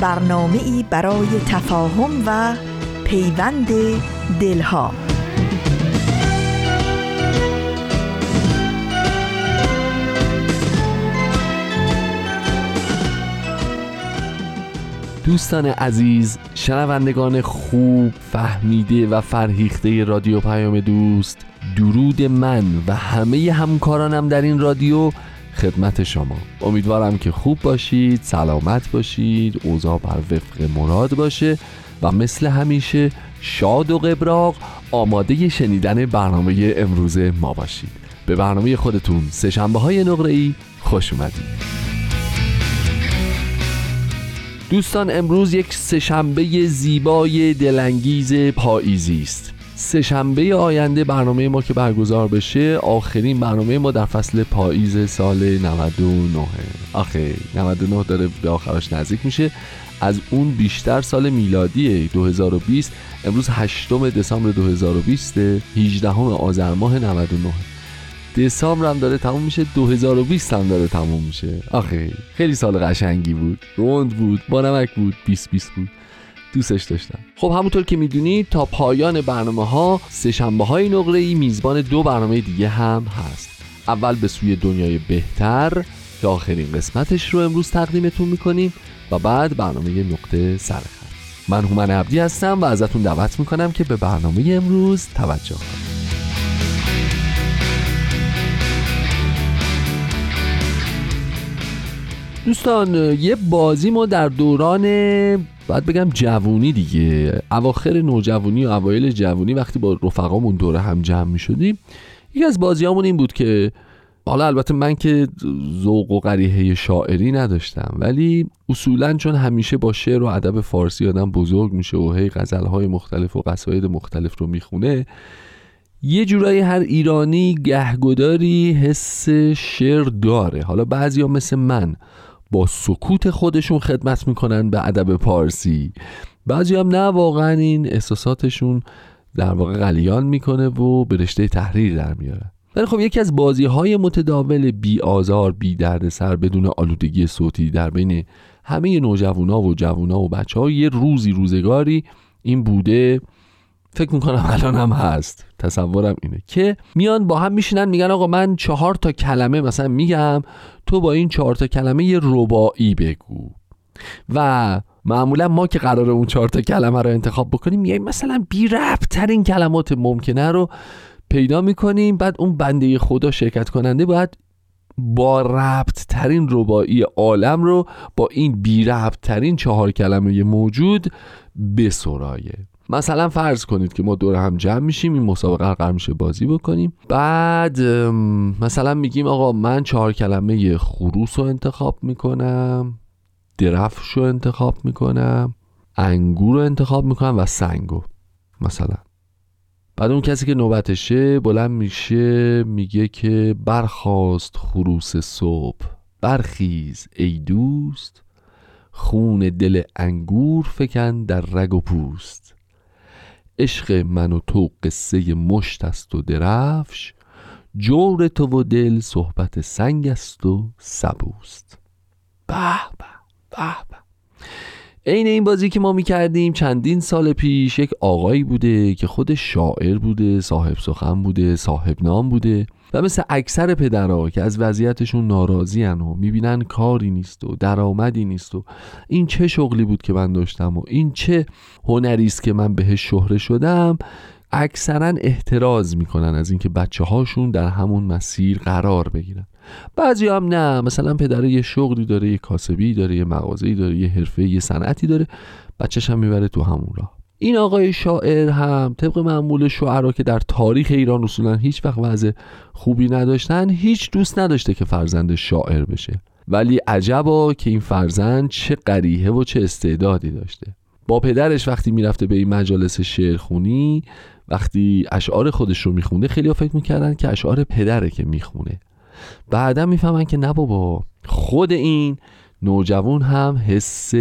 برنامه ای برای تفاهم و پیوند دلها. دوستان عزیز شنوندگان خوب فهمیده و فرهیخته رادیو پیام دوست درود من و همه همکارانم در این رادیو خدمت شما. امیدوارم که خوب باشید سلامت باشید اوضاع بر وفق مراد باشه و مثل همیشه شاد و قبراق آماده شنیدن برنامه امروز ما باشید. به برنامه خودتون سهشنبه های نقره ای خوش اومدید. دوستان امروز یک سهشنبه زیبای دلانگیز پاییزی است. سهشنبه آینده برنامه ما که برگزار بشه آخرین برنامه ما در فصل پاییز سال 99 آخه 99 داره به آخرش نزدیک میشه. از اون بیشتر سال میلادی 2020 امروز 8 دسامبر 2020 18 آذر ماه 99 دسامبر هم داره تموم میشه 2020 هم داره تموم میشه. آخه خیلی سال قشنگی بود. روند بود با نمک بود 20 20 بود. دوستش داشتم. خب همونطور که می‌دونید تا پایان برنامه ها سه شنبه های نقره ای میزبان دو برنامه دیگه هم هست. اول به سوی دنیای بهتر که آخرین قسمتش رو امروز تقدیمتون می‌کنیم و بعد برنامه نقطه سرخط من هومن عبدی هستم و ازتون دعوت می‌کنم که به برنامه امروز توجه کنید. دوستان یه بازی ما در دوران باید بگم جوونی دیگه. اواخر نوجوانی و اوایل جوونی وقتی با رفقامون دوره هم جمع می شدیم یکی از بازیامون این بود که حالا البته من که ذوق و قریحه شاعری نداشتم ولی اصولا چون همیشه با شعر و ادب فارسی آدم بزرگ میشه و هی غزلهای مختلف و قصاید مختلف رو می‌خونه یه جورایی هر ایرانی گهگداری حس شعر داره. حالا بعضیا مثل من با سکوت خودشون خدمت می‌کنن به ادب پارسی. بعضی هم نه واقعا این احساساتشون در واقع غلیان می‌کنه و به رشته تحریر در میاره. ولی خب یکی از بازی های متداول بی آزار بی درد سر بدون آلودگی صوتی در بین همه نوجوانا و جوونا و بچه ها یه روزی روزگاری این بوده فکر می‌کنم الان هم هست. تصورم اینه. که میان با هم میشینن میگن آقا من چهار تا کلمه مثلا میگم تو با این چهار تا کلمه یه ربایی بگو. و معمولا ما که قرار اون چهار تا کلمه رو انتخاب بکنیم میایم مثلا بی ترین کلمات ممکنه رو پیدا می‌کنیم بعد اون بنده خدا شرکت کننده باید با ربط ترین ربایی عالم رو با این بی ربط ترین چهار کلمه موجود بسرایه مثلا فرض کنید که ما دور هم جمع میشیم این مسابقه قرار میشه بازی بکنیم. بعد مثلا میگیم آقا من چهار کلمه خروس رو انتخاب می‌کنم درفش رو انتخاب می‌کنم انگور رو انتخاب می‌کنم و سنگو مثلا. بعد اون کسی که نوبتشه بلند میشه میگه که برخواست خروس صبح. برخیز ای دوست خون دل انگور فکن در رگ و پوست. عشق من و تو قصه مشت است و درفش جور تو و دل صحبت سنگ است و سبوست. به به به عین این بازی که ما می کردیم چندین سال پیش یک آقایی بوده که خود شاعر بوده صاحب سخن بوده صاحب نام بوده. و مثل اکثر پدرها که از وضعیتشون ناراضی و می‌بینن کاری نیست و درآمدی نیست و این چه شغلی بود که من داشتم و این چه هنری است که من بهش شهره شدم اکثرا احتراز می‌کنن از اینکه بچه هاشون در همون مسیر قرار بگیرن. بعضی هم نه مثلا پدره یه شغلی داره یه کاسبی داره یه مغازه‌ای داره یه حرفه یه صنعتی داره بچهش هم می‌بره تو همون راه. این آقای شاعر هم طبق معمول شعرا که در تاریخ ایران اصولا هیچ وقت وضع خوبی نداشتن هیچ دوست نداشته که فرزند شاعر بشه. ولی عجبا که این فرزند چه قریحه و چه استعدادی داشته. با پدرش وقتی می‌رفته به این مجالس شعرخونی وقتی اشعار خودش رو میخونده خیلی فکر می‌کردن که اشعار پدره که می‌خونه. بعدا می‌فهمن که نه بابا خود این نوجوان هم حس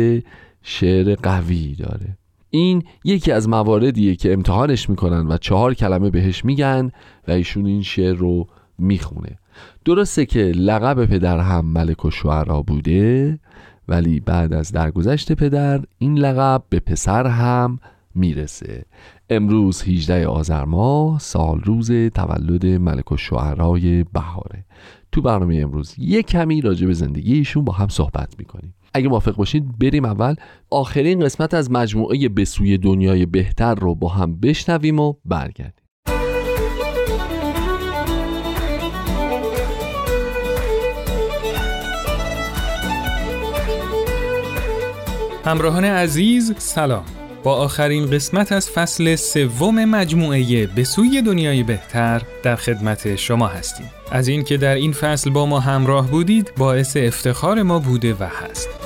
شعر قوی داره. این یکی از مواردیه که امتحانش می‌کنن و چهار کلمه بهش میگن و ایشون این شعر رو می‌خونه. درسته که لقب پدر هم ملک و شعرا بوده ولی بعد از درگذشت پدر این لقب به پسر هم می‌رسه. امروز 18 آذر ماه سال روز تولد ملک و بهاره. تو برنامه امروز یک کمی راجع به زندگی ایشون با هم صحبت می‌کنیم. اگه موافق باشید بریم اول آخرین قسمت از مجموعه به سوی دنیای بهتر رو با هم بشنویم و برگردیم. همراهان عزیز سلام. با آخرین قسمت از فصل سوم مجموعه به سوی دنیای بهتر در خدمت شما هستیم. از اینکه در این فصل با ما همراه بودید باعث افتخار ما بوده و هست.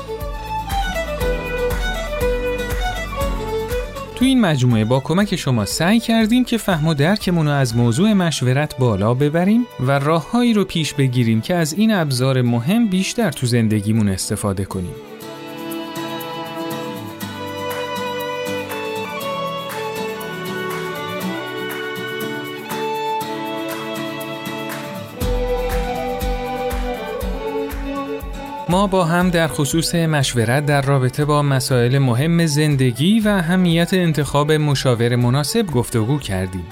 تو این مجموعه با کمک شما سعی کردیم که فهم و درکمون رو از موضوع مشورت بالا ببریم و راههایی رو پیش بگیریم که از این ابزار مهم بیشتر تو زندگیمون استفاده کنیم. ما با هم در خصوص مشورت در رابطه با مسائل مهم زندگی و اهمیت انتخاب مشاور مناسب گفتگو کردیم.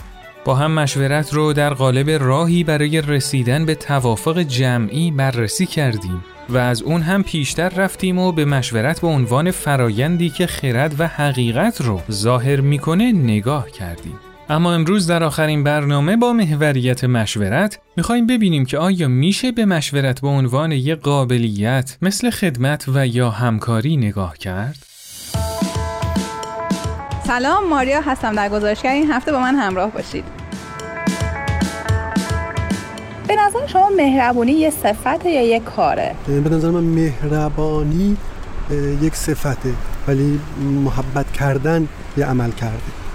با هم مشورت رو در قالب راهی برای رسیدن به توافق جمعی بررسی کردیم و از اون هم پیشتر رفتیم و به مشورت به عنوان فرایندی که خرد و حقیقت رو ظاهر می‌کنه نگاه کردیم. اما امروز در آخرین برنامه با محوریت مشورت می‌خوایم ببینیم که آیا میشه به مشورت به عنوان یک قابلیت مثل خدمت و یا همکاری نگاه کرد؟ سلام ماریا هستم در گزارشگر این هفته با من همراه باشید به نظر شما مهربونی یه صفت یا یک کاره؟ به نظر من مهربانی یک صفته ولی محبت کردن یه عمل کرده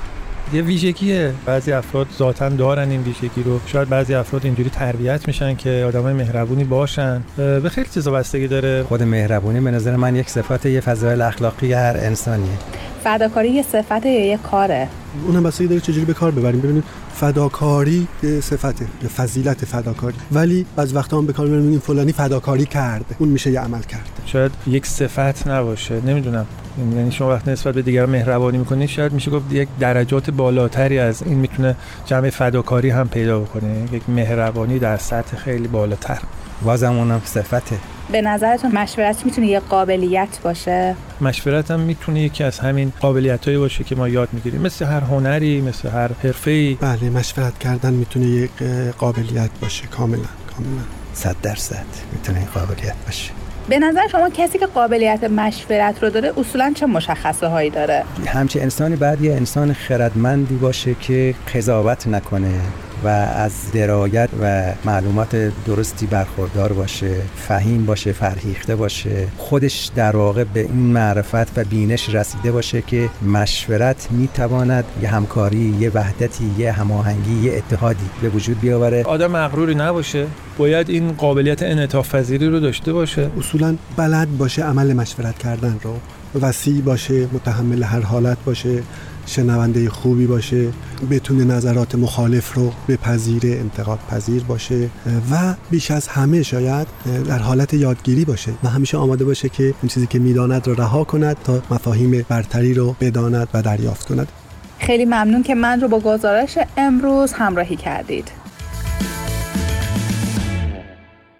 یه ویژگیه. بعضی افراد ذاتا دارن این ویژگی رو. شاید بعضی افراد اینجوری تربیت میشن که آدمای مهربونی باشن. به خیلی چیزا بستگی داره. خود مهربونی به نظر من یک صفت یه فضایل اخلاقی هر انسانیه. فداکاری یه صفت یا یه کاره. اونم بستگی داره چجوری به کار ببریم. ببینید فداکاری یه صفته یه فضیلت فداکاری. ولی از وقتا هم به کار می‌بریم فلانی فداکاری کرده. اون میشه یه عمل کرده. شاید یک صفت نباشه. نمی‌دونم. یعنی شما وقتی نسبت به دیگر مهربانی می‌کنید شاید میشه گفت یک درجات بالاتری از این می‌تونه جمع فداکاری هم پیدا بکنه. یک مهربانی در سطح خیلی بالاتر. بازم اونم صفته. به نظرتون مشورت می‌تونه یه قابلیت باشه؟ مشورت هم می‌تونه یکی از همین قابلیت هایی باشه که ما یاد می‌گیریم. مثل هر هنری مثل هر حرفه بله مشورت کردن می‌تونه یک قابلیت باشه. کاملا کاملا. صد درصد می‌تونه این قابلیت باشه. به نظر شما کسی که قابلیت مشورت رو داره اصولا چه مشخصه هایی داره؟ همچه انسانی بعد یه انسان خردمندی باشه که قضاوت نکنه. و از درایت و معلومات درستی برخوردار باشه فهیم باشه فرهیخته باشه خودش در واقع به این معرفت و بینش رسیده باشه که مشورت می‌تواند یه همکاری یه وحدتی یه هماهنگی یه اتحادی به وجود بیاوره. آدم مغروری نباشه. باید این قابلیت انعطاف پذیری رو داشته باشه. اصولا بلد باشه عمل مشورت کردن رو. وسیع باشه متحمل هر حالت باشه. شنونده خوبی باشه بتونه نظرات مخالف رو بپذیره انتقاد پذیر باشه و بیش از همه شاید در حالت یادگیری باشه و همیشه آماده باشه که اون چیزی که می‌داند رو رها کند تا مفاهیم برتری رو بداند و دریافت کند خیلی ممنون که من رو با گزارش امروز همراهی کردید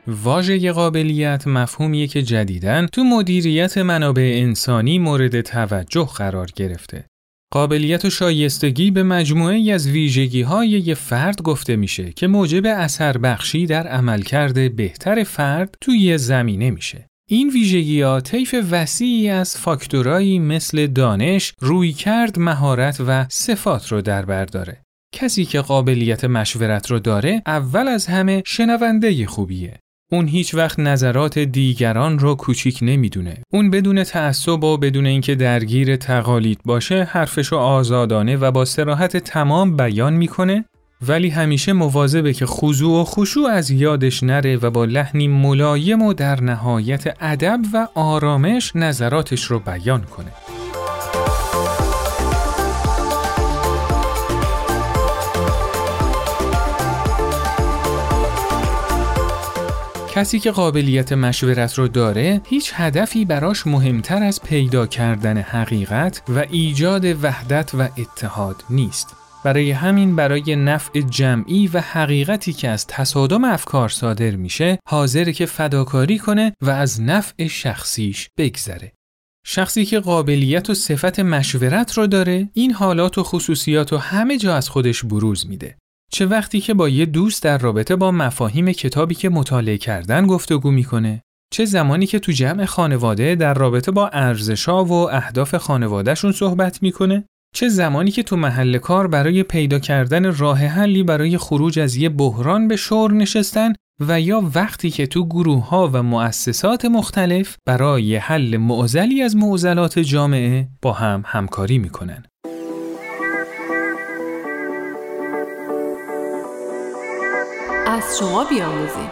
واژه قابلیت مفهومیه که جدیدن تو مدیریت منابع انسانی مورد توجه قرار گرفته. قابلیت و شایستگی به مجموعه از ویژگی های یه فرد گفته میشه که موجب اثر بخشی در عملکرد بهتر فرد توی یه زمینه میشه. این ویژگی ها طیف وسیعی از فاکتورایی مثل دانش، رویکرد، مهارت و صفات رو در بر داره. کسی که قابلیت مشورت رو داره اول از همه شنونده خوبیه. اون هیچ وقت نظرات دیگران رو کوچیک نمی‌دونه. اون بدون تعصب و بدون اینکه درگیر تقالید باشه حرفشو آزادانه و با سراحت تمام بیان می‌کنه ولی همیشه مواظبه که خضوع و خشوع از یادش نره و با لحنی ملایم و در نهایت ادب و آرامش نظراتش رو بیان کنه. کسی که قابلیت مشورت رو داره هیچ هدفی براش مهمتر از پیدا کردن حقیقت و ایجاد وحدت و اتحاد نیست. برای همین برای نفع جمعی و حقیقتی که از تصادم افکار صادر میشه حاضر که فداکاری کنه و از نفع شخصیش بگذره. شخصی که قابلیت و صفت مشورت رو داره این حالات و خصوصیات و همه جا از خودش بروز میده. چه وقتی که با یه دوست در رابطه با مفاهیم کتابی که مطالعه کردن گفتگو می‌کنه چه زمانی که تو جمع خانواده در رابطه با ارزشا و اهداف خانوادهشون صحبت می‌کنه چه زمانی که تو محل کار برای پیدا کردن راه حلی برای خروج از یه بحران به شور نشستن و یا وقتی که تو گروه ها و مؤسسات مختلف برای حل معزلی از معضلات جامعه با هم همکاری می‌کنن. از شما بیاموزیم.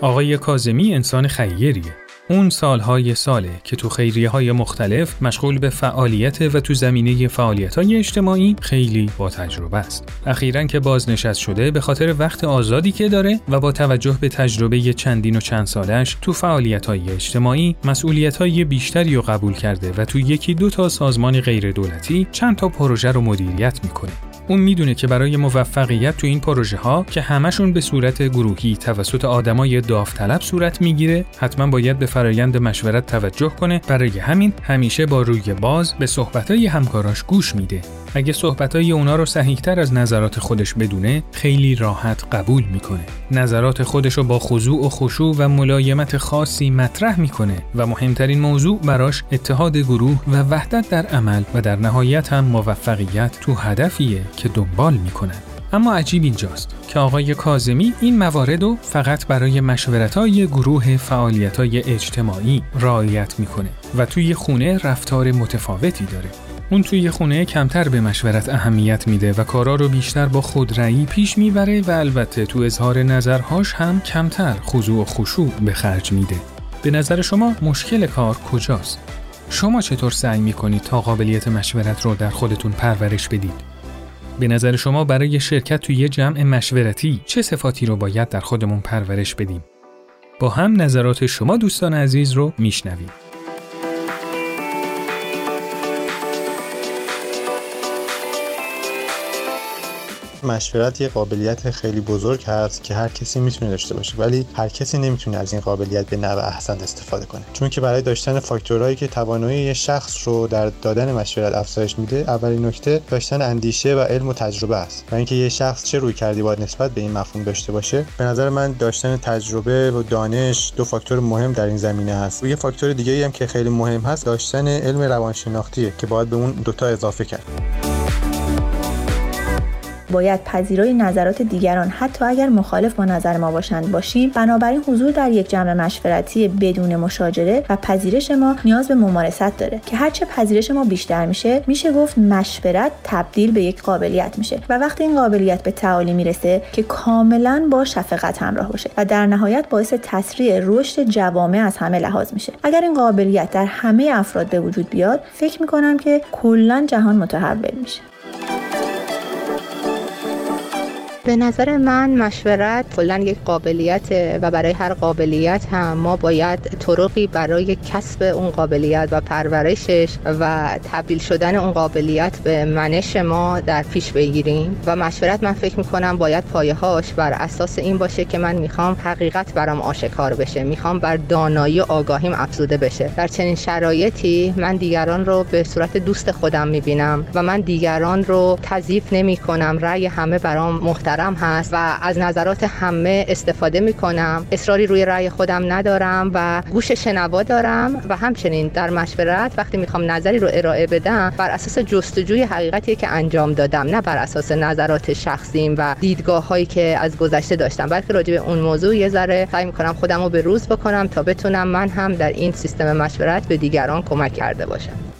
آقای کازمی انسان خیریه. اون سالهای ساله که تو خیریه های مختلف مشغول به فعالیت و تو زمینه فعالیت های اجتماعی خیلی با تجربه است. اخیرا که بازنشست شده به خاطر وقت آزادی که داره و با توجه به تجربه چندین و چند سالش تو فعالیت های اجتماعی مسئولیت های بیشتری رو قبول کرده و تو یکی دو تا سازمان غیر دولتی چند تا پروژه رو مدیریت می‌کنه. اون می‌دونه که برای موفقیت تو این پروژه ها که همشون به صورت گروهی توسط آدمای داوطلب صورت می‌گیره حتما باید به فرایند مشورت توجه کنه. برای همین همیشه با روی باز به صحبتای همکاراش گوش میده. اگه صحبتای اونا رو صحیحتر از نظرات خودش بدونه خیلی راحت قبول می‌کنه نظرات خودش رو با خضوع و خشوع و ملایمت خاصی مطرح می‌کنه و مهمترین موضوع براش اتحاد گروه و وحدت در عمل و در نهایت هم موفقیت تو هدفیه که دنبال می‌کنن اما عجیب اینجاست که آقای کازمی این موارد رو فقط برای های گروه های اجتماعی رعایت می‌کنه و توی خونه رفتار متفاوتی داره. اون توی خونه کمتر به مشورت اهمیت میده و کارا رو بیشتر با خودرایی پیش می‌بره و البته تو اظهار نظرهاش هم کمتر خضوع و خشوع به خرج میده. به نظر شما مشکل کار کجاست؟ شما چطور سعی می‌کنید تا قابلیت مشورت رو در خودتون پرورش بدید؟ به نظر شما برای شرکت توی یه جمع مشورتی چه صفاتی رو باید در خودمون پرورش بدیم؟ با هم نظرات شما دوستان عزیز رو میشنویم. مشورت یه قابلیت خیلی بزرگ هست که هر کسی می‌تونه داشته باشه ولی هر کسی نمی‌تونه از این قابلیت به نوع احسن استفاده کنه. چون که برای داشتن فاکتورهایی که توانایی یه شخص رو در دادن مشورت افزایش میده اولین نکته داشتن اندیشه و علم و تجربه است. و اینکه یه شخص چه روی کردی باید نسبت به این مفهوم داشته باشه به نظر من داشتن تجربه و دانش دو فاکتور مهم در این زمینه هست. و یه فاکتور دیگه هم که خیلی مهم هست داشتن علم روانشناختیه که باید به اون دوتا اضافه کرد. باید پذیرای نظرات دیگران حتی اگر مخالف با نظر ما باشند. باشیم. بنابراین حضور در یک جمع مشورتی بدون مشاجره و پذیرش ما نیاز به ممارست داره که هرچه پذیرش ما بیشتر میشه میشه گفت مشورت تبدیل به یک قابلیت میشه و وقتی این قابلیت به تعالی می‌رسه که کاملا با شفقت همراه باشه و در نهایت باعث تسریع رشد جوامع از همه لحاظ میشه. اگر این قابلیت در همه افراد به وجود بیاد فکر می‌کنم که کلا جهان متحول میشه. به نظر من مشورت کلا یک قابلیت و برای هر قابلیت هم ما باید طرقی برای کسب اون قابلیت و پرورشش و تبدیل شدن اون قابلیت به منش ما در پیش بگیریم. و مشورت من فکر می‌کنم باید پایه هاش بر اساس این باشه که من می‌خوام حقیقت برام آشکار بشه. می‌خوام بر دانایی آگاهیم افزوده بشه. در چنین شرایطی من دیگران رو به صورت دوست خودم می‌بینم و من دیگران رو تضیف نمی کنم رأی همه برام محترم نظرم هست و از نظرات همه استفاده می‌کنم. اصراری روی رأی خودم ندارم و گوش شنوا دارم و همچنین در مشورت وقتی می‌خوام نظری رو ارائه بدم بر اساس جستجوی حقیقتی که انجام دادم نه بر اساس نظرات شخصیم و دیدگاه هایی که از گذشته داشتم. بلکه راجع به اون موضوع یه ذره سعی می‌کنم خودم رو به روز بکنم تا بتونم من هم در این سیستم مشورت به دیگران کمک کرده باشم.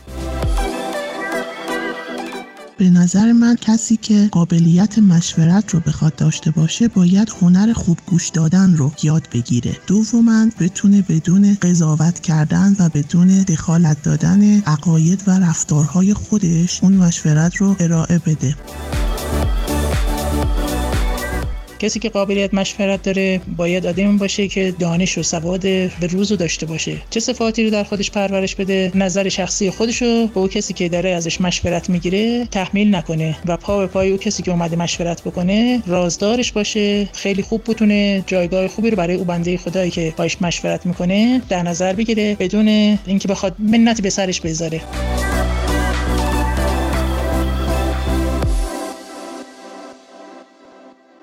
به نظر من کسی که قابلیت مشورت رو بخواد داشته باشه باید هنر خوب گوش دادن رو یاد بگیره. دوما بتونه بدون قضاوت کردن و بدون دخالت دادن عقاید و رفتارهای خودش اون مشورت رو ارائه بده. کسی که قابلیت مشورت داره باید آدمی باشه که دانش و سواد به روز رو داشته باشه. چه صفاتی رو در خودش پرورش بده نظر شخصی خودش رو به او کسی که داره ازش مشورت می‌گیره تحمیل نکنه و پا به پای او کسی که اومده مشورت بکنه رازدارش باشه. خیلی خوب بتونه جایگاه خوبی رو برای او بنده خدایی که باش مشورت می‌کنه در نظر بگیره بدون اینکه بخواد منتی به سرش بذاره.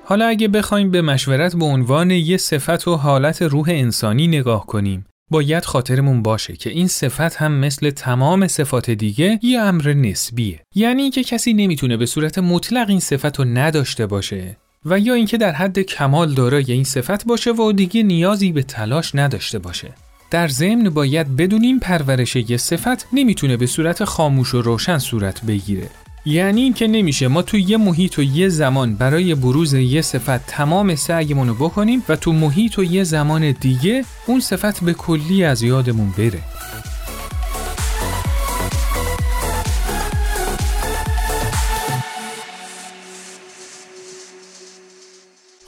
حالا اگه بخوایم به مشورت به عنوان یه صفت و حالت روح انسانی نگاه کنیم باید خاطرمون باشه که این صفت هم مثل تمام صفات دیگه یه امر نسبیه. یعنی اینکه کسی نمی‌تونه به صورت مطلق این صفت رو نداشته باشه و یا اینکه در حد کمال دارای این صفت باشه و دیگه نیازی به تلاش نداشته باشه. در ضمن باید بدونیم پرورش یه صفت نمی‌تونه به صورت خاموش و روشن صورت بگیره. یعنی اینکه نمیشه. ما تو یه محیط و یه زمان برای بروز یه صفت تمام سعیمون رو بکنیم و تو محیط و یه زمان دیگه اون صفت به کلی از یادمون بره.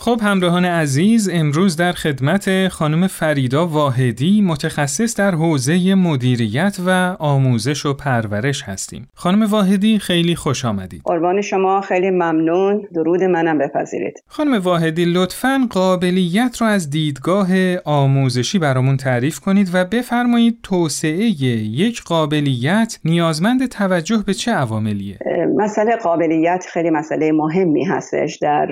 خب همراهان عزیز امروز در خدمت خانم فریدا واحدی متخصص در حوزه مدیریت و آموزش و پرورش هستیم. خانم واحدی خیلی خوش آمدید. قربان شما خیلی ممنون. درود منم بپذیرید. خانم واحدی لطفا قابلیت رو از دیدگاه آموزشی برامون تعریف کنید و بفرمایید توسعه یک قابلیت نیازمند توجه به چه عواملیه؟ مسئله قابلیت خیلی مسئله مهمی هستش در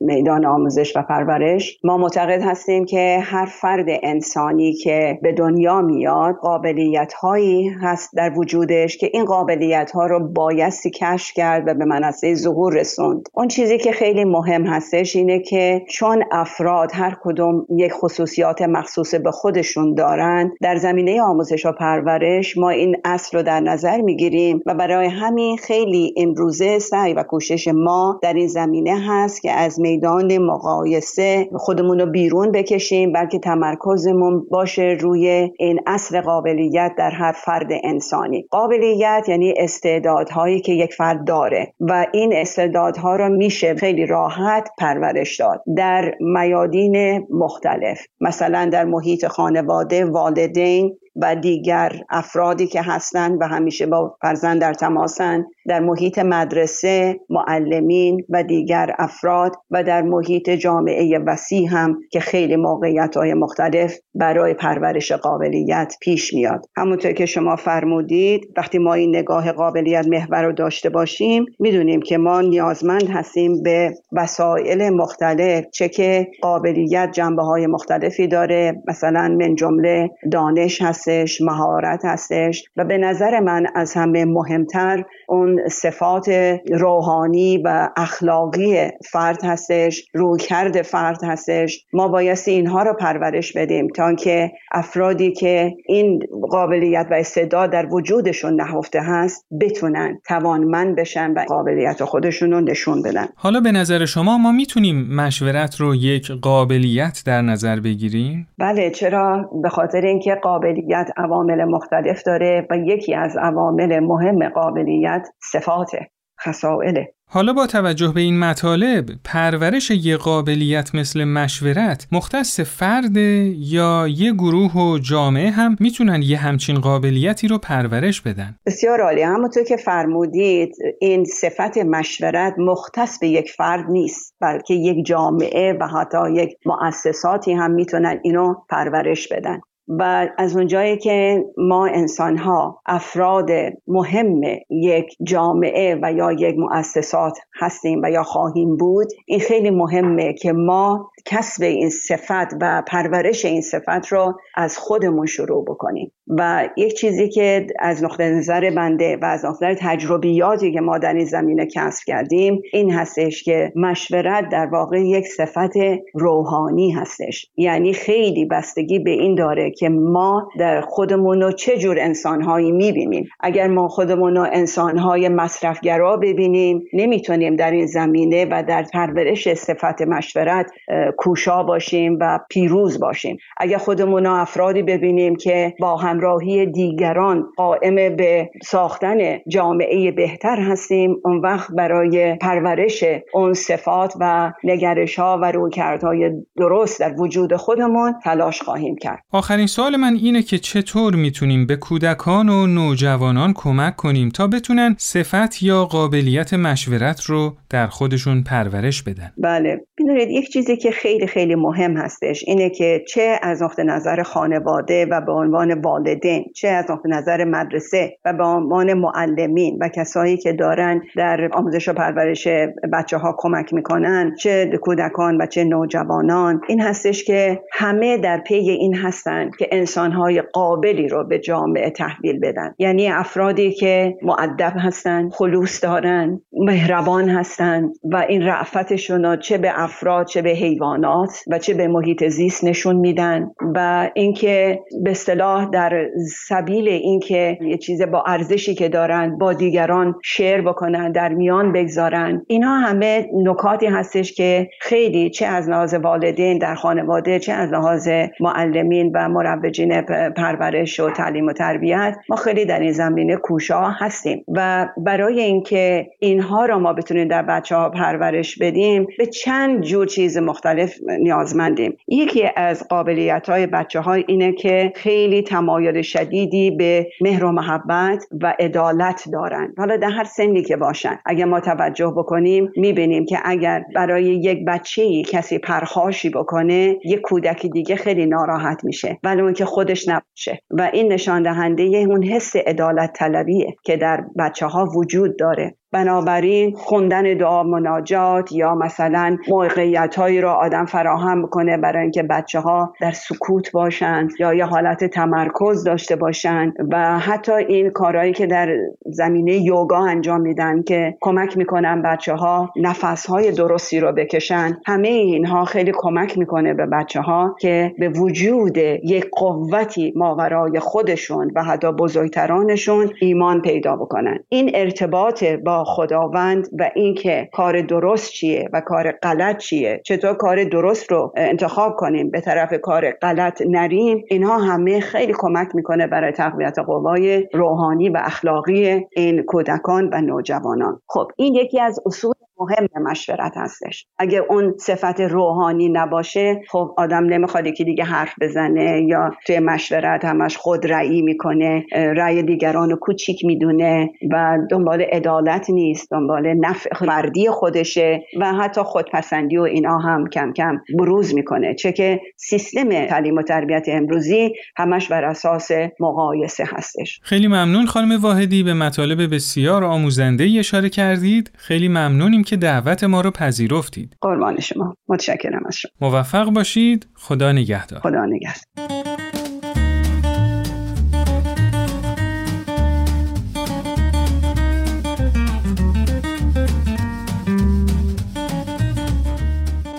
میدان آموزش آموزش و پرورش ما معتقد هستیم که هر فرد انسانی که به دنیا میاد قابلیت هایی هست در وجودش که این قابلیت ها رو بایستی کشف کرد و به منصه ظهور رسوند. اون چیزی که خیلی مهم هستش اینه که چون افراد هر کدوم یک خصوصیات مخصوص به خودشون دارن در زمینه آموزش و پرورش ما این اصل رو در نظر می‌گیریم و برای همین خیلی امروزه سعی و کوشش ما در این زمینه هست که از میدان مقایسه خودمون رو بیرون بکشیم بلکه تمرکزمون باشه روی این اصل قابلیت در هر فرد انسانی. قابلیت یعنی استعدادهایی که یک فرد داره و این استعدادها رو میشه خیلی راحت پرورش داد در میادین مختلف. مثلا در محیط خانواده والدین و دیگر افرادی که هستند و همیشه با فرزند در تماسن در محیط مدرسه معلمین و دیگر افراد و در محیط جامعه وسیع هم که خیلی موقعیت های مختلف برای پرورش قابلیت پیش میاد. همونطور که شما فرمودید وقتی ما این نگاه قابلیت محور رو داشته باشیم می‌دونیم که ما نیازمند هستیم به وسایل مختلف چه که قابلیت جنبه های مختلفی داره. مثلا من جمله دانش هستش مهارت هستش و به نظر من از همه مهمتر اون صفات روحانی و اخلاقی فرد هستش رویکرد فرد هستش. ما بایستی اینها رو پرورش بدیم تا که افرادی که این قابلیت و استعداد در وجودشون نهفته هست بتونن توانمند بشن و قابلیت خودشون رو نشون بدن. حالا به نظر شما ما می‌تونیم مشورت رو یک قابلیت در نظر بگیریم؟ بله چرا؟ به خاطر اینکه قابلیت عوامل مختلف داره و یکی از عوامل مهم قابلیت صفاته خصائله حالا با توجه به این مطالب پرورش یه قابلیت مثل مشورت مختص فرد یا یه گروه و جامعه هم می‌تونن یه همچین قابلیتی رو پرورش بدن؟ بسیار عالی. همونطور که فرمودید این صفت مشورت مختص به یک فرد نیست بلکه یک جامعه و حتی یک مؤسساتی هم می‌تونن اینو پرورش بدن. و از اونجایی که ما انسان ها افراد مهم یک جامعه و یا یک مؤسسات هستیم و یا خواهیم بود این خیلی مهمه که ما کسب این صفت و پرورش این صفت رو از خودمون شروع بکنیم. و یک چیزی که از نقطه نظر بنده و از نقطه تجربیاتی که ما در این زمینه کسب کردیم این هستش که مشورت در واقع یک صفت روحانی هستش. یعنی خیلی بستگی به این داره که ما در خودمون رو چه جور انسانهایی می‌بینیم. اگر ما خودمون رو انسانهای مصرفگرا ببینیم نمی‌تونیم در این زمینه و در پرورش صفت مشورت کوشا باشیم و پیروز باشیم. اگر خودمون افرادی ببینیم که با همراهی دیگران قائم به ساختن جامعه بهتر هستیم اون وقت برای پرورش اون صفات و نگرش ها و رویکردهای درست در وجود خودمون تلاش خواهیم کرد. آخرین سوال من اینه که چطور می‌تونیم به کودکان و نوجوانان کمک کنیم تا بتونن صفت یا قابلیت مشورت رو در خودشون پرورش بدن؟ بله. ببینید یک چیزی که خیلی خیلی مهم هستش اینه که چه از نقطه نظر خانواده و به عنوان والدین چه از نقطه نظر مدرسه و به عنوان معلمین و کسایی که دارن در آموزش و پرورش بچه ها کمک می‌کنن چه کودکان و چه نوجوانان. این هستش که همه در پی این هستن. که انسانهای قابلی رو به جامعه تحویل بدن. یعنی افرادی که معدب هستن خلوص دارن مهربان هستن و این رعفتشون چه به افراد چه به حیوانات و چه به محیط زیست نشون میدن و اینکه به اصطلاح در سبیل اینکه یه چیز با ارزشی که دارن با دیگران شیر بکنن در میان بگذارن اینها همه نکاتی هستش که خیلی چه از لحاظ والدین در خانواده چه از لحاظ معلمین و مروجین پرورش و تعلیم و تربیت ما خیلی در این زمینه کوشا هستیم و برای اینکه اینها را ما بتونیم در بچه ها پرورش بدیم به چند جور چیز مختلف نیازمندیم. یکی از قابلیت های بچه های اینه که خیلی تمایل شدیدی به مهر و محبت و عدالت دارن. حالا در هر سنی که باشن اگر ما توجه بکنیم می‌بینیم که اگر برای یک بچه کسی پرخاشی بکنه یک کودک دیگه خیلی ناراحت میشه ولی اون که خودش نباشه. و این نشان دهنده اون حس عدالت طلبیه که در بچه ها وجود داره. بنابراین خوندن دعا مناجات یا مثلا موقعیت هایی را آدم فراهم کنه برای اینکه بچه ها در سکوت باشند یا یه حالت تمرکز داشته باشند و حتی این کارهایی که در زمینه یوگا انجام میدن که کمک می‌کنن بچه ها نفس های درستی رو بکشن همه اینها خیلی کمک می‌کنه به بچه ها که به وجود یک قوتی ماورای خودشون و حتی بزرگترانشون ایمان پیدا بکنن. این ارتباط با خداوند و اینکه کار درست چیه و کار غلط چیه. چطور کار درست رو انتخاب کنیم. به طرف کار غلط نریم. اینها همه خیلی کمک می‌کنه برای تقویت قوای روحانی و اخلاقی این کودکان و نوجوانان. خب این یکی از اصول مهم مشورت هستش. اگه اون صفت روحانی نباشه خب آدم نمی‌خواد که دیگه حرف بزنه یا توی مشورت همش خود رأی می‌کنه رأی دیگران رو کوچیک می‌دونه و دنبال عدالت نیست دنبال نفع فردی خودشه و حتی خودپسندی و اینا هم کم کم بروز می‌کنه. چه که سیستم تعلیم و تربیت امروزی همش بر اساس مقایسه هستش. خیلی ممنون خانم واحدی به مطالب بسیار آموزنده اشاره کردید. خیلی ممنونیم که دعوت ما رو پذیرفتید. قربان شما. متشکرم از شما. موفق باشید. خدا نگهدار. خدا نگهدار.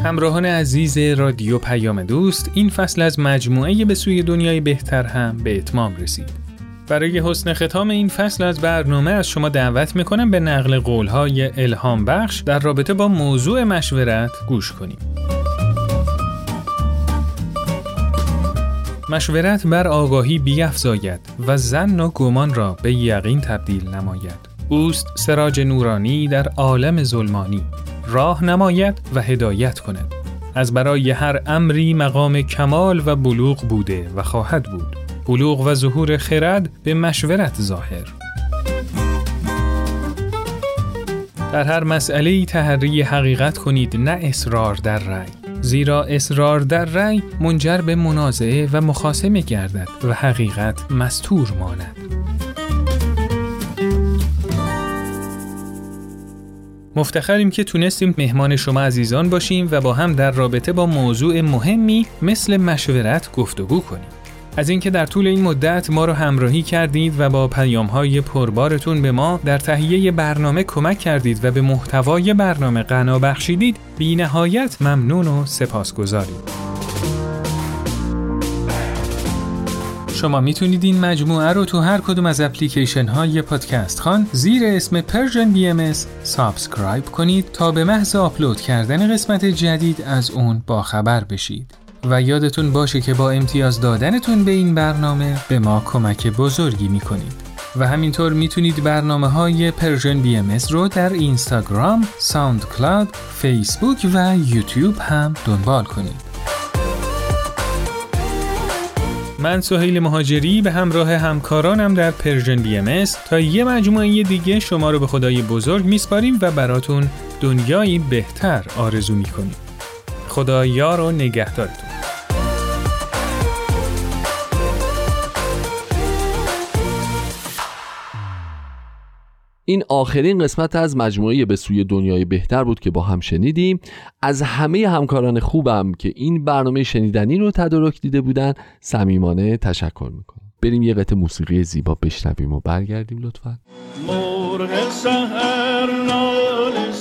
همراهان عزیز رادیو پیام دوست این فصل از مجموعه به سوی دنیای بهتر هم به اتمام رسید. برای حسن ختام این فصل از برنامه از شما دعوت می‌کنم به نقل قولهای الهام بخش در رابطه با موضوع مشورت گوش کنیم. مشورت بر آگاهی بیافزاید و زن و گمان را به یقین تبدیل نماید. اوست سراج نورانی در عالم ظلمانی راه نماید و هدایت کند. از برای هر امری مقام کمال و بلوغ بوده و خواهد بود. بلوغ و ظهور خرد به مشورت ظاهر در هر مسئله تحری حقیقت کنید نه اصرار در رأی زیرا اصرار در رأی منجر به منازعه و مخاسمه گردد و حقیقت مستور ماند. مفتخریم که تونستیم مهمان شما عزیزان باشیم و با هم در رابطه با موضوع مهمی مثل مشورت گفتگو کنیم. از اینکه در طول این مدت ما رو همراهی کردید و با پیام های پربارتون به ما در تهیه برنامه کمک کردید و به محتوای برنامه غنا بخشیدید بی نهایت ممنون و سپاسگزاریم. شما می‌تونید این مجموعه رو تو هر کدوم از اپلیکیشن های پادکست‌خوان زیر اسم BMS subscribe کنید تا به محض آپلود کردن قسمت جدید از اون با خبر بشید. و یادتون باشه که با امتیاز دادنتون به این برنامه به ما کمک بزرگی می‌کنید. و همینطور می‌تونید برنامه های Persian BMS رو در اینستاگرام، SoundCloud، فیسبوک و یوتیوب هم دنبال کنید. من سهیل مهاجری به همراه همکارانم در Persian BMS تا یه مجموعه دیگه شما رو به خدای بزرگ میسپاریم و براتون دنیایی بهتر آرزو می‌کنیم. خدا یار و نگهدارتون. این آخرین قسمت از مجموعه به سوی دنیای بهتر بود که با هم شنیدیم. از همه همکاران خوبم که این برنامه شنیدنی رو تدارک دیده بودن صمیمانه تشکر می‌کنم. بریم یه قطع موسیقی زیبا بشنویم و برگردیم لطفا. مرغ سهر نال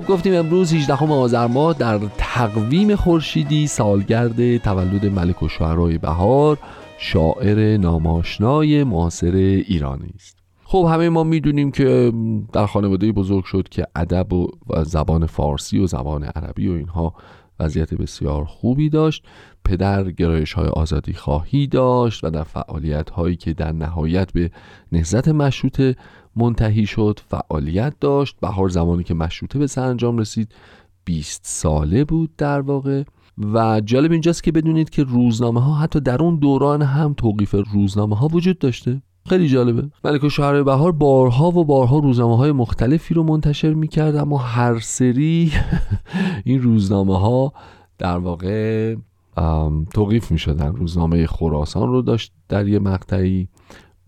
خب گفتیم امروز 18 آذر ماه در تقویم خورشیدی سالگرد تولد ملک و شعرهای بهار شاعر ناماشنای معاصر ایرانی است. خب همه ما می‌دونیم که در خانواده بزرگ شد که ادب و زبان فارسی و زبان عربی و اینها وضعیت بسیار خوبی داشت. پدر گرایش های آزادی خواهی داشت و در فعالیت هایی که در نهایت به نهزت مشروطه منتهی شد فعالیت داشت. بهار زمانی که مشروطه به سرانجام رسید 20 ساله بود در واقع. و جالب اینجاست که بدونید که روزنامه ها حتی در اون دوران هم توقیف روزنامه ها وجود داشته. خیلی جالبه. ملک شهر بهار بارها و بارها روزنامه های مختلفی رو منتشر می‌کرد اما هر سری این روزنامه ها در واقع توقیف می شدن روزنامه خراسان رو داشت در یه مقطعی.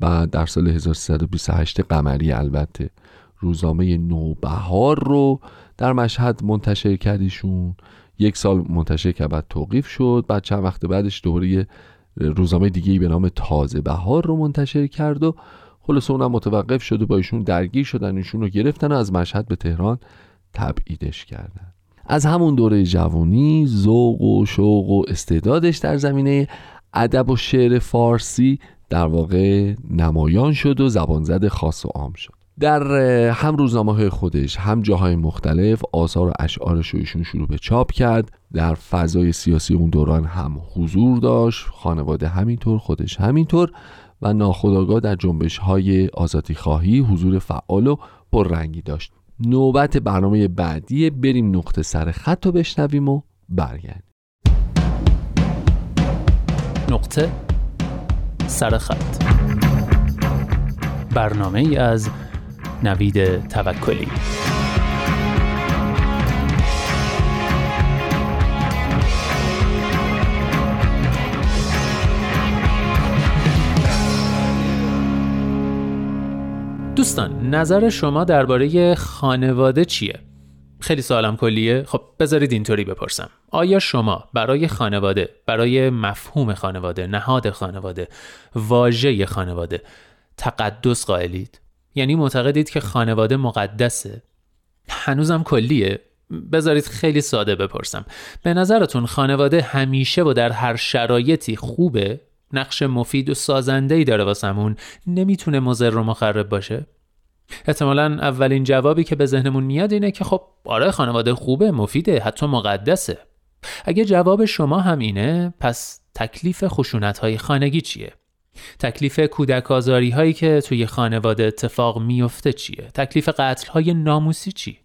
بعد در سال 1328 قمری البته روزنامه نوبهار رو در مشهد منتشر کردیشون یک سال منتشر که بعد توقیف شد. بعد چند وقت بعدش دوباره روزنامه دیگه به نام تازه بهار رو منتشر کرد و خلاص اونم متوقف شد و با ایشون درگیر شدن ایشون رو گرفتن و از مشهد به تهران تبعیدش کردن. از همون دوره جوانی ذوق و شوق و استعدادش در زمینه ادب و شعر فارسی در واقع نمایان شد و زبانزد خاص و عام شد. در هم روزنامه های خودش هم جاهای مختلف آثار و اشعارش رو ایشون شروع به چاپ کرد. در فضای سیاسی اون دوران هم حضور داشت خانواده همینطور خودش همینطور و ناخداگاه در جنبش های آزادی خواهی حضور فعال و پررنگی داشت. نوبت برنامه بعدی بریم نقطه سر خط رو بشنویم و برگردیم. نقطه سر خط. برنامه ای از نوید توکلی. دوستان نظر شما درباره خانواده چیه؟ خیلی سوالم کلیه. خب بذارید اینطوری بپرسم. آیا شما برای خانواده برای مفهوم خانواده نهاد خانواده واژه خانواده تقدس قائلید؟ یعنی معتقدید که خانواده مقدسه؟ هنوزم کلیه. بذارید خیلی ساده بپرسم. به نظرتون خانواده همیشه و در هر شرایطی خوبه؟ نقش مفید و سازنده ای داره واسمون. نمی‌تونه مضر و مخرب باشه. احتمالا اولین جوابی که به ذهنمون میاد اینه که خب آره خانواده خوبه مفیده حتی مقدسه. اگه جواب شما هم اینه پس تکلیف خشونت های خانگی چیه؟ تکلیف کودک آزاری هایی که توی خانواده اتفاق میفته چیه؟ تکلیف قتل های ناموسی چی؟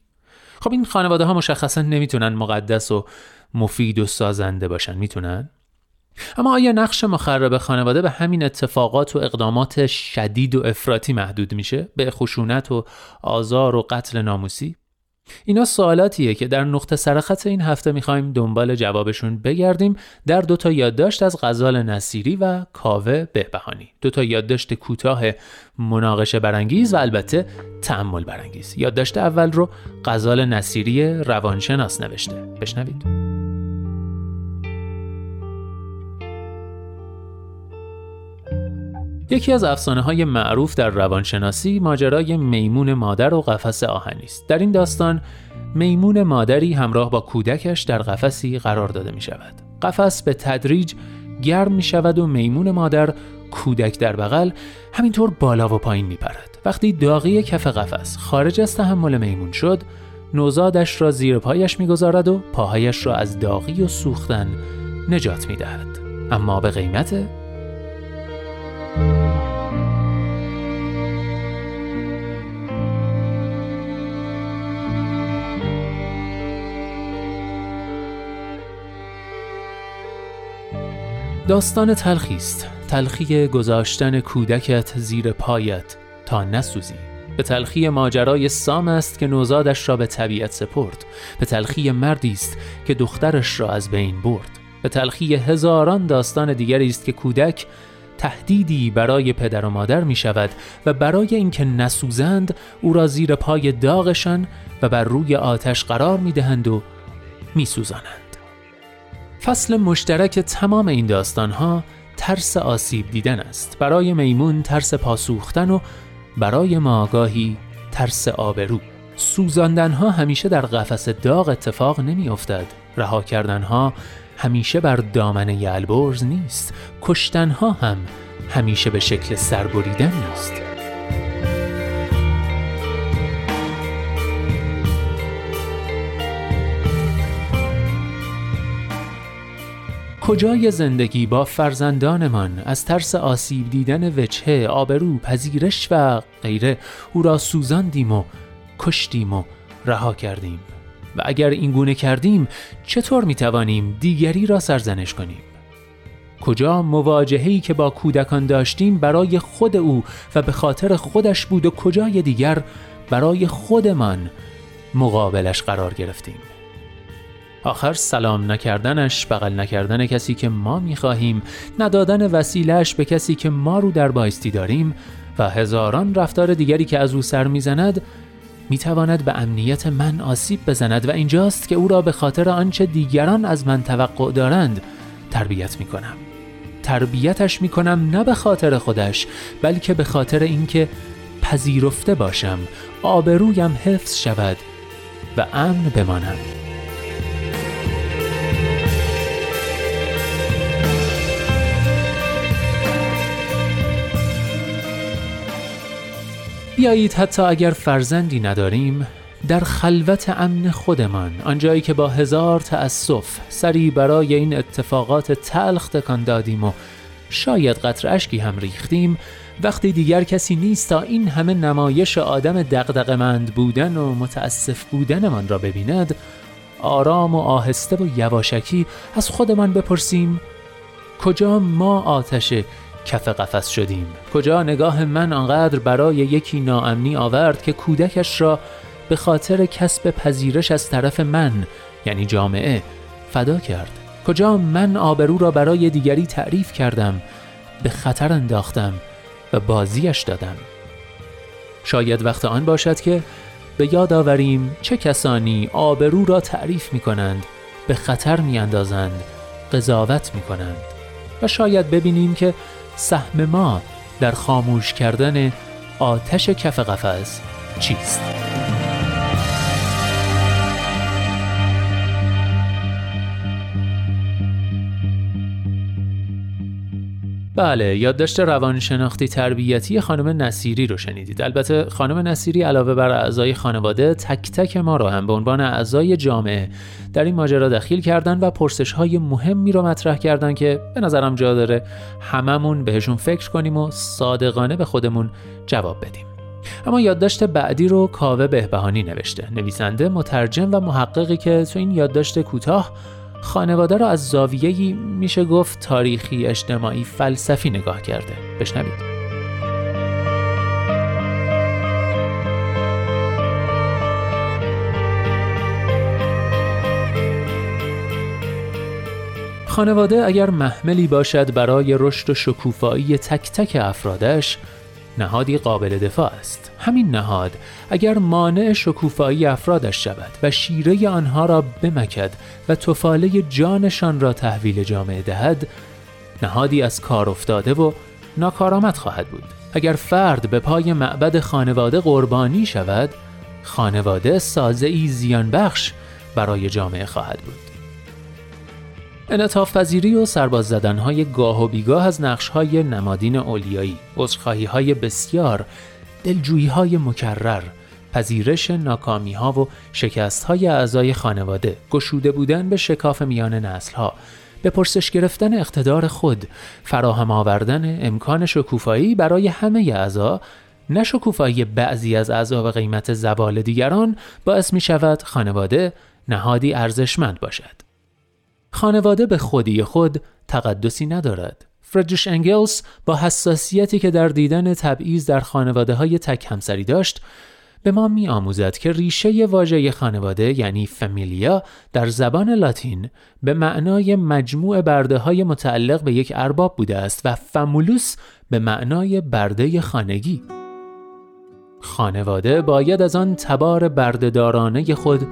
خب این خانواده ها مشخصا نمی‌تونن مقدس و مفید و سازنده باشن. می‌تونن؟ اما آیا نقش مخرب خانواده به همین اتفاقات و اقدامات شدید و افراطی محدود میشه؟ به خشونت و آزار و قتل ناموسی؟ اینا سوالاتیه که در نقطه سرخط این هفته می‌خوایم دنبال جوابشون بگردیم. در دوتا یادداشت از غزال نصیری و کاوه بهبهانی. دوتا یادداشت کوتاه مناقشه برانگیز و البته تعمل برانگیز. یادداشت اول رو غزال نصیری روانشناس نوشته. بشنوید. یکی از افسانه های معروف در روانشناسی ماجرای میمون مادر و قفس آهنی است. در این داستان میمون مادری همراه با کودکش در قفسی قرار داده می شود. قفس به تدریج گرم می شود و میمون مادر کودک در بغل همینطور بالا و پایین می پرد. وقتی داغی کف قفس خارج از تحمل میمون شد نوزادش را زیر پایش می‌گذارد و پاهایش را از داغی و سوختن نجات می دهد. اما به قیمت داستان تلخی است. تلخی گذاشتن کودکت زیر پایت تا نسوزی. به تلخی ماجرای سام است که نوزادش را به طبیعت سپرد. به تلخی مردی است که دخترش را از بین برد. به تلخی هزاران داستان دیگری است که کودک تهدیدی برای پدر و مادر می شود و برای اینکه نسوزند او را زیر پای داغشان و بر روی آتش قرار می دهند و می سوزانند. فصل مشترک تمام این داستان ها ترس آسیب دیدن است. برای میمون ترس پاسوختن و برای ماگاهی ترس آبرو. سوزاندن ها همیشه در قفس داغ اتفاق نمی افتد رها کردن ها همیشه بر دامنه البرز نیست. کشتن ها هم همیشه به شکل سربریدن نیست کجای زندگی با فرزندانمان؟ از ترس آسیب دیدن وجهه، آبرو، پذیرش و غیره. او را سوزاندیم و کشتیم و رها کردیم. و اگر این گونه کردیم چطور می توانیم دیگری را سرزنش کنیم؟ کجا مواجههی که با کودکان داشتیم برای خود او و به خاطر خودش بود و کجای دیگر برای خودمان مقابلش قرار گرفتیم؟ آخر سلام نکردنش بغل نکردن کسی که ما می‌خواهیم ندادن وسیلش به کسی که ما رو در بایستی داریم و هزاران رفتار دیگری که از او سر می‌زند می‌تواند به امنیت من آسیب بزند و اینجاست که او را به خاطر آنچه دیگران از من توقع دارند تربیت می کنم تربیتش می کنم نه به خاطر خودش بلکه به خاطر اینکه پذیرفته باشم آبرویم حفظ شود و امن بمانم. بیایید حتی اگر فرزندی نداریم در خلوت امن خودمان آنجایی که با هزار تأسف سری برای این اتفاقات تلخ تکان دادیم و شاید قطر اشکی هم ریختیم وقتی دیگر کسی نیست تا این همه نمایش آدم دقدقمند بودن و متاسف بودنمان را ببیند آرام و آهسته و یواشکی از خودمان بپرسیم کجا ما آتش کف قفس شدیم. کجا نگاه من آنقدر برای یکی ناامنی آورد که کودکش را به خاطر کسب پذیرش از طرف من یعنی جامعه فدا کرد. کجا من آبرو را برای دیگری تعریف کردم به خطر انداختم و بازیش دادم. شاید وقت آن باشد که به یاد آوریم چه کسانی آبرو را تعریف می کنند به خطر می اندازند قضاوت می کنند و شاید ببینیم که سهم ما در خاموش کردن آتش کف قفس چیست؟ بله یادداشت روانشناختی تربیتی خانم نصیری رو شنیدید. البته خانم نصیری علاوه بر اعضای خانواده تک تک ما رو هم به عنوان اعضای جامعه در این ماجرا دخیل کردن و پرسش های مهمی رو مطرح کردن که به نظرم جا داره هممون بهشون فکر کنیم و صادقانه به خودمون جواب بدیم. اما یادداشت بعدی رو کاوه بهبهانی نوشته. نویسنده مترجم و محققی که تو این یادداشت کوتاه خانواده را از زاویه‌ای میشه گفت تاریخی اجتماعی فلسفی نگاه کرده. بشنوید. خانواده اگر محملی باشد برای رشد و شکوفایی تک تک افرادش نهادی قابل دفاع است. همین نهاد اگر مانع شکوفایی افرادش شود و شیره آنها را بمکد و تفاله جانشان را تحویل جامعه دهد نهادی از کار افتاده و ناکارآمد خواهد بود. اگر فرد به پای معبد خانواده قربانی شود خانواده سازه ای زیان بخش برای جامعه خواهد بود. انعطاف پذیری و سرباز زدنهای گاه و بیگاه از نقشهای نمادین اولیایی های بسیار دلجویی های مکرر پذیرش ناکامی ها و شکست های اعضای خانواده گشوده بودن به شکاف میان نسل ها به پرسش گرفتن اقتدار خود فراهم آوردن امکان شکوفایی برای همه اعضا نه شکوفایی بعضی از اعضا و قیمت زوال دیگران باعث می شود خانواده نهادی ارزشمند باشد. خانواده به خودی خود تقدسی ندارد. فردریش انگلز با حساسیتی که در دیدن تبعیض در خانواده های تک همسری داشت به ما می آموزد که ریشه واژه خانواده یعنی فامیلیا در زبان لاتین به معنای مجموع برده های متعلق به یک ارباب بوده است و فامولوس به معنای برده خانگی. خانواده باید از آن تبار بردهدارانه خود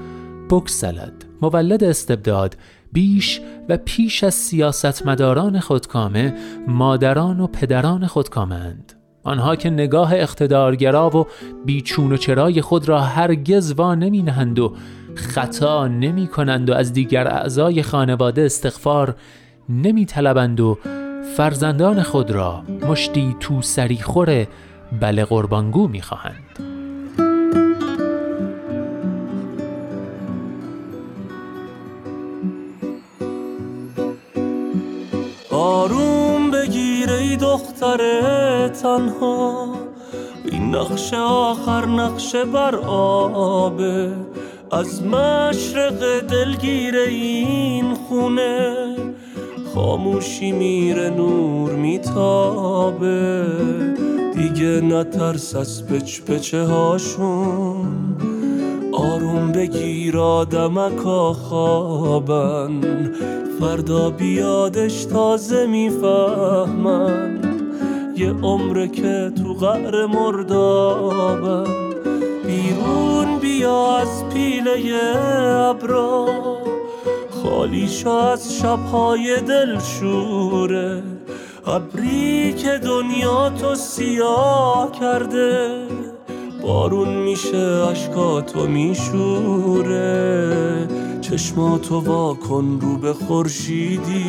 بکسلد مولد استبداد بیش و پیش از سیاستمداران خودکامه مادران و پدران خودکامند آنها که نگاه اقتدارگرا و بیچون و چرای خود را هرگز وا نمی نهند و خطا نمی کنند و از دیگر اعضای خانواده استغفار نمی طلبند و فرزندان خود را مشتی تو سریخور بله قربانگو می خواهند. دختر تنها. این نقشه آخر نقشه بر آبه. از مشرق دلگیره این خونه خاموشی میره نور میتابه. دیگه نترس از پچ پچه هاشون آروم بگیر آدمکا خوابن فردا بیادش تازه می‌فهمن یه عمره که تو غر مردابن. بیرون بیا از پیله ابرا خالی از شبهای دلشوره. ابری که دنیا تو سیاه کرده. بارون میشه اشکاتو میشوره. چشماتو واکن رو به خورشیدی.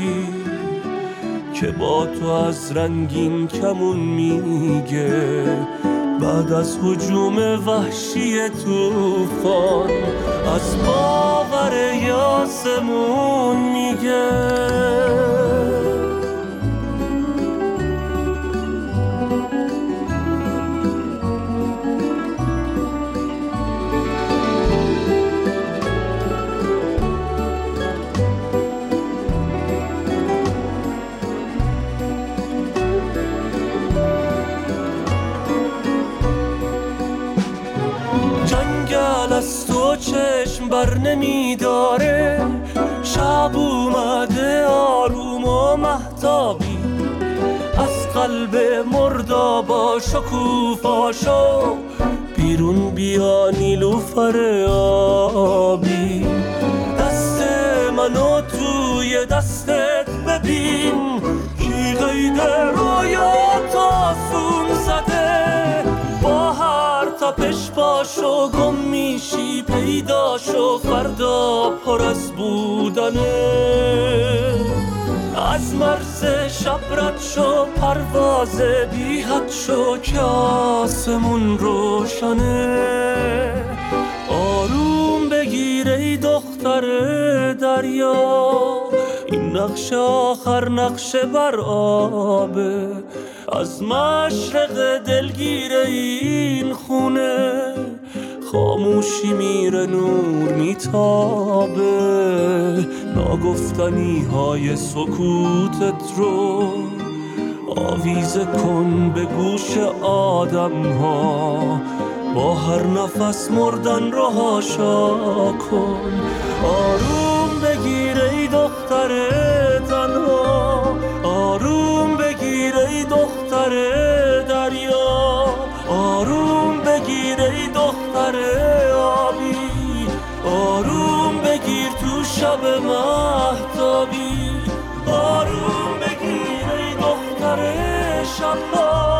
که با تو از رنگین کمون میگه. بعد از حجوم وحشی توفان از باور یاسمون میگه. چشم بر نمیداره. شب اومده آروم و محتابی از قلب مردا با شکوفاشو بیرون بیا نیلوفر آبی دست منو توی دستت ببین. باشو گم میشی پیدا شو فردا پر از بودنه. از مرز شب رد شو پرواز بی حد شو که آسمون روشنه. آروم بگیر ای دختر دریا این نقش آخر نقش بر آبه. از مشرق دلگیر این خونه خاموشی میره نور میتابه. ناگفتنی های سکوتت رو آویزه کن به گوش آدم ها با هر نفس مردن رو هاشا کن. آروم بگیر ای دختر تنها. آروم بگیر ای دختر دختر آبی آروم بگیر تو شب مهتابی. آروم بگیر ای دختر شبها.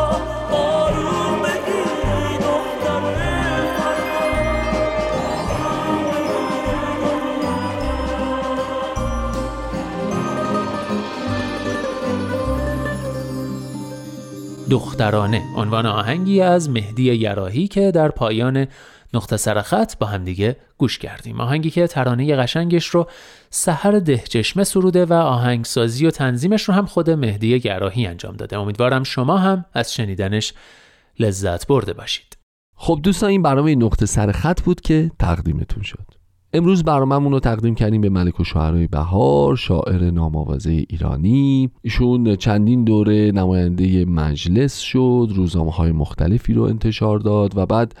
دخترانه. عنوان آهنگی از مهدی یراهی که در پایان نقطه سرخط با همدیگه گوش کردیم. آهنگی که ترانه قشنگش رو سحر دهچشمه سروده و آهنگسازی و تنظیمش رو هم خود مهدی گراهی انجام داده. امیدوارم شما هم از شنیدنش لذت برده باشید. خب دوستان این برنامه نقطه سرخط بود که تقدیمتون شد. امروز برنامه‌مون رو تقدیم کردیم به ملک و شعرهای بهار شاعر نامآوازه ایرانی. ایشون چندین دوره نماینده مجلس شد روزنامه های مختلفی رو انتشار داد و بعد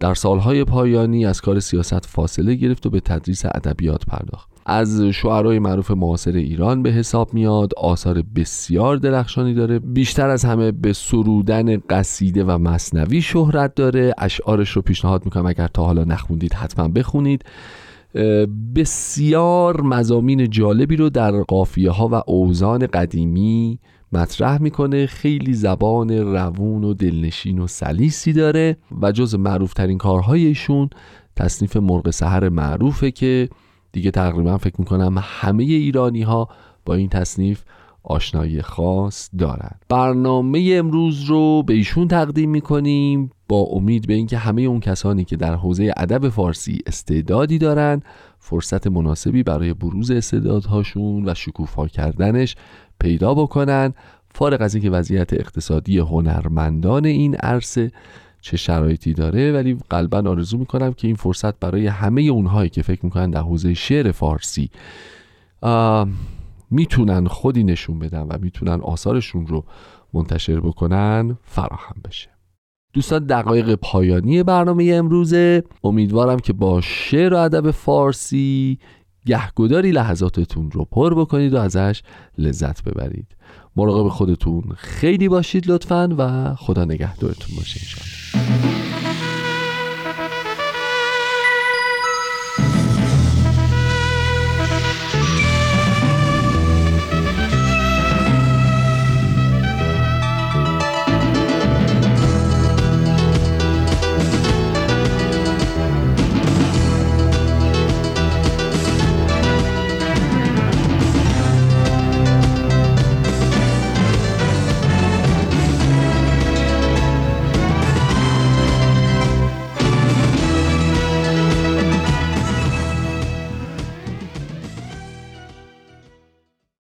در سالهای پایانی از کار سیاست فاصله گرفت و به تدریس ادبیات پرداخت. از شعرهای معروف معاصر ایران به حساب میاد آثار بسیار درخشانی داره. بیشتر از همه به سرودن قصیده و مصنوی شهرت داره. اشعارش رو پیشنهاد می‌کنم اگر تا حالا نخوندید حتما بخونید. بسیار مزامین جالبی رو در قافیه ها و اوزان قدیمی مطرح می‌کنه. خیلی زبان روون و دلنشین و سلیسی داره و جز معروف ترین کارهای ایشون تصنیف مرغ سحر معروفه که دیگه تقریبا فکر می‌کنم همه ایرانی ها با این تصنیف آشنایی خاص دارند برنامه امروز رو به ایشون تقدیم می‌کنیم با امید به اینکه همه اون کسانی که در حوزه ادب فارسی استعدادی دارند فرصت مناسبی برای بروز استعدادهاشون و شکوفا کردنش پیدا بکنن. فارغ از اینکه وضعیت اقتصادی هنرمندان این عرصه چه شرایطی داره ولی قلبا آرزو می‌کنم که این فرصت برای همه اونهایی که فکر می‌کنن در حوزه شعر فارسی می‌تونن خودی نشون بدن و می‌تونن آثارشون رو منتشر بکنن فراهم بشه. دوستان دقایق پایانی برنامه امروزه. امیدوارم که با شعر و ادب فارسی گهگداری لحظاتتون رو پر بکنید و ازش لذت ببرید. مراقب خودتون خیلی باشید لطفا و خدا نگهدارتون باشه انشاءالله.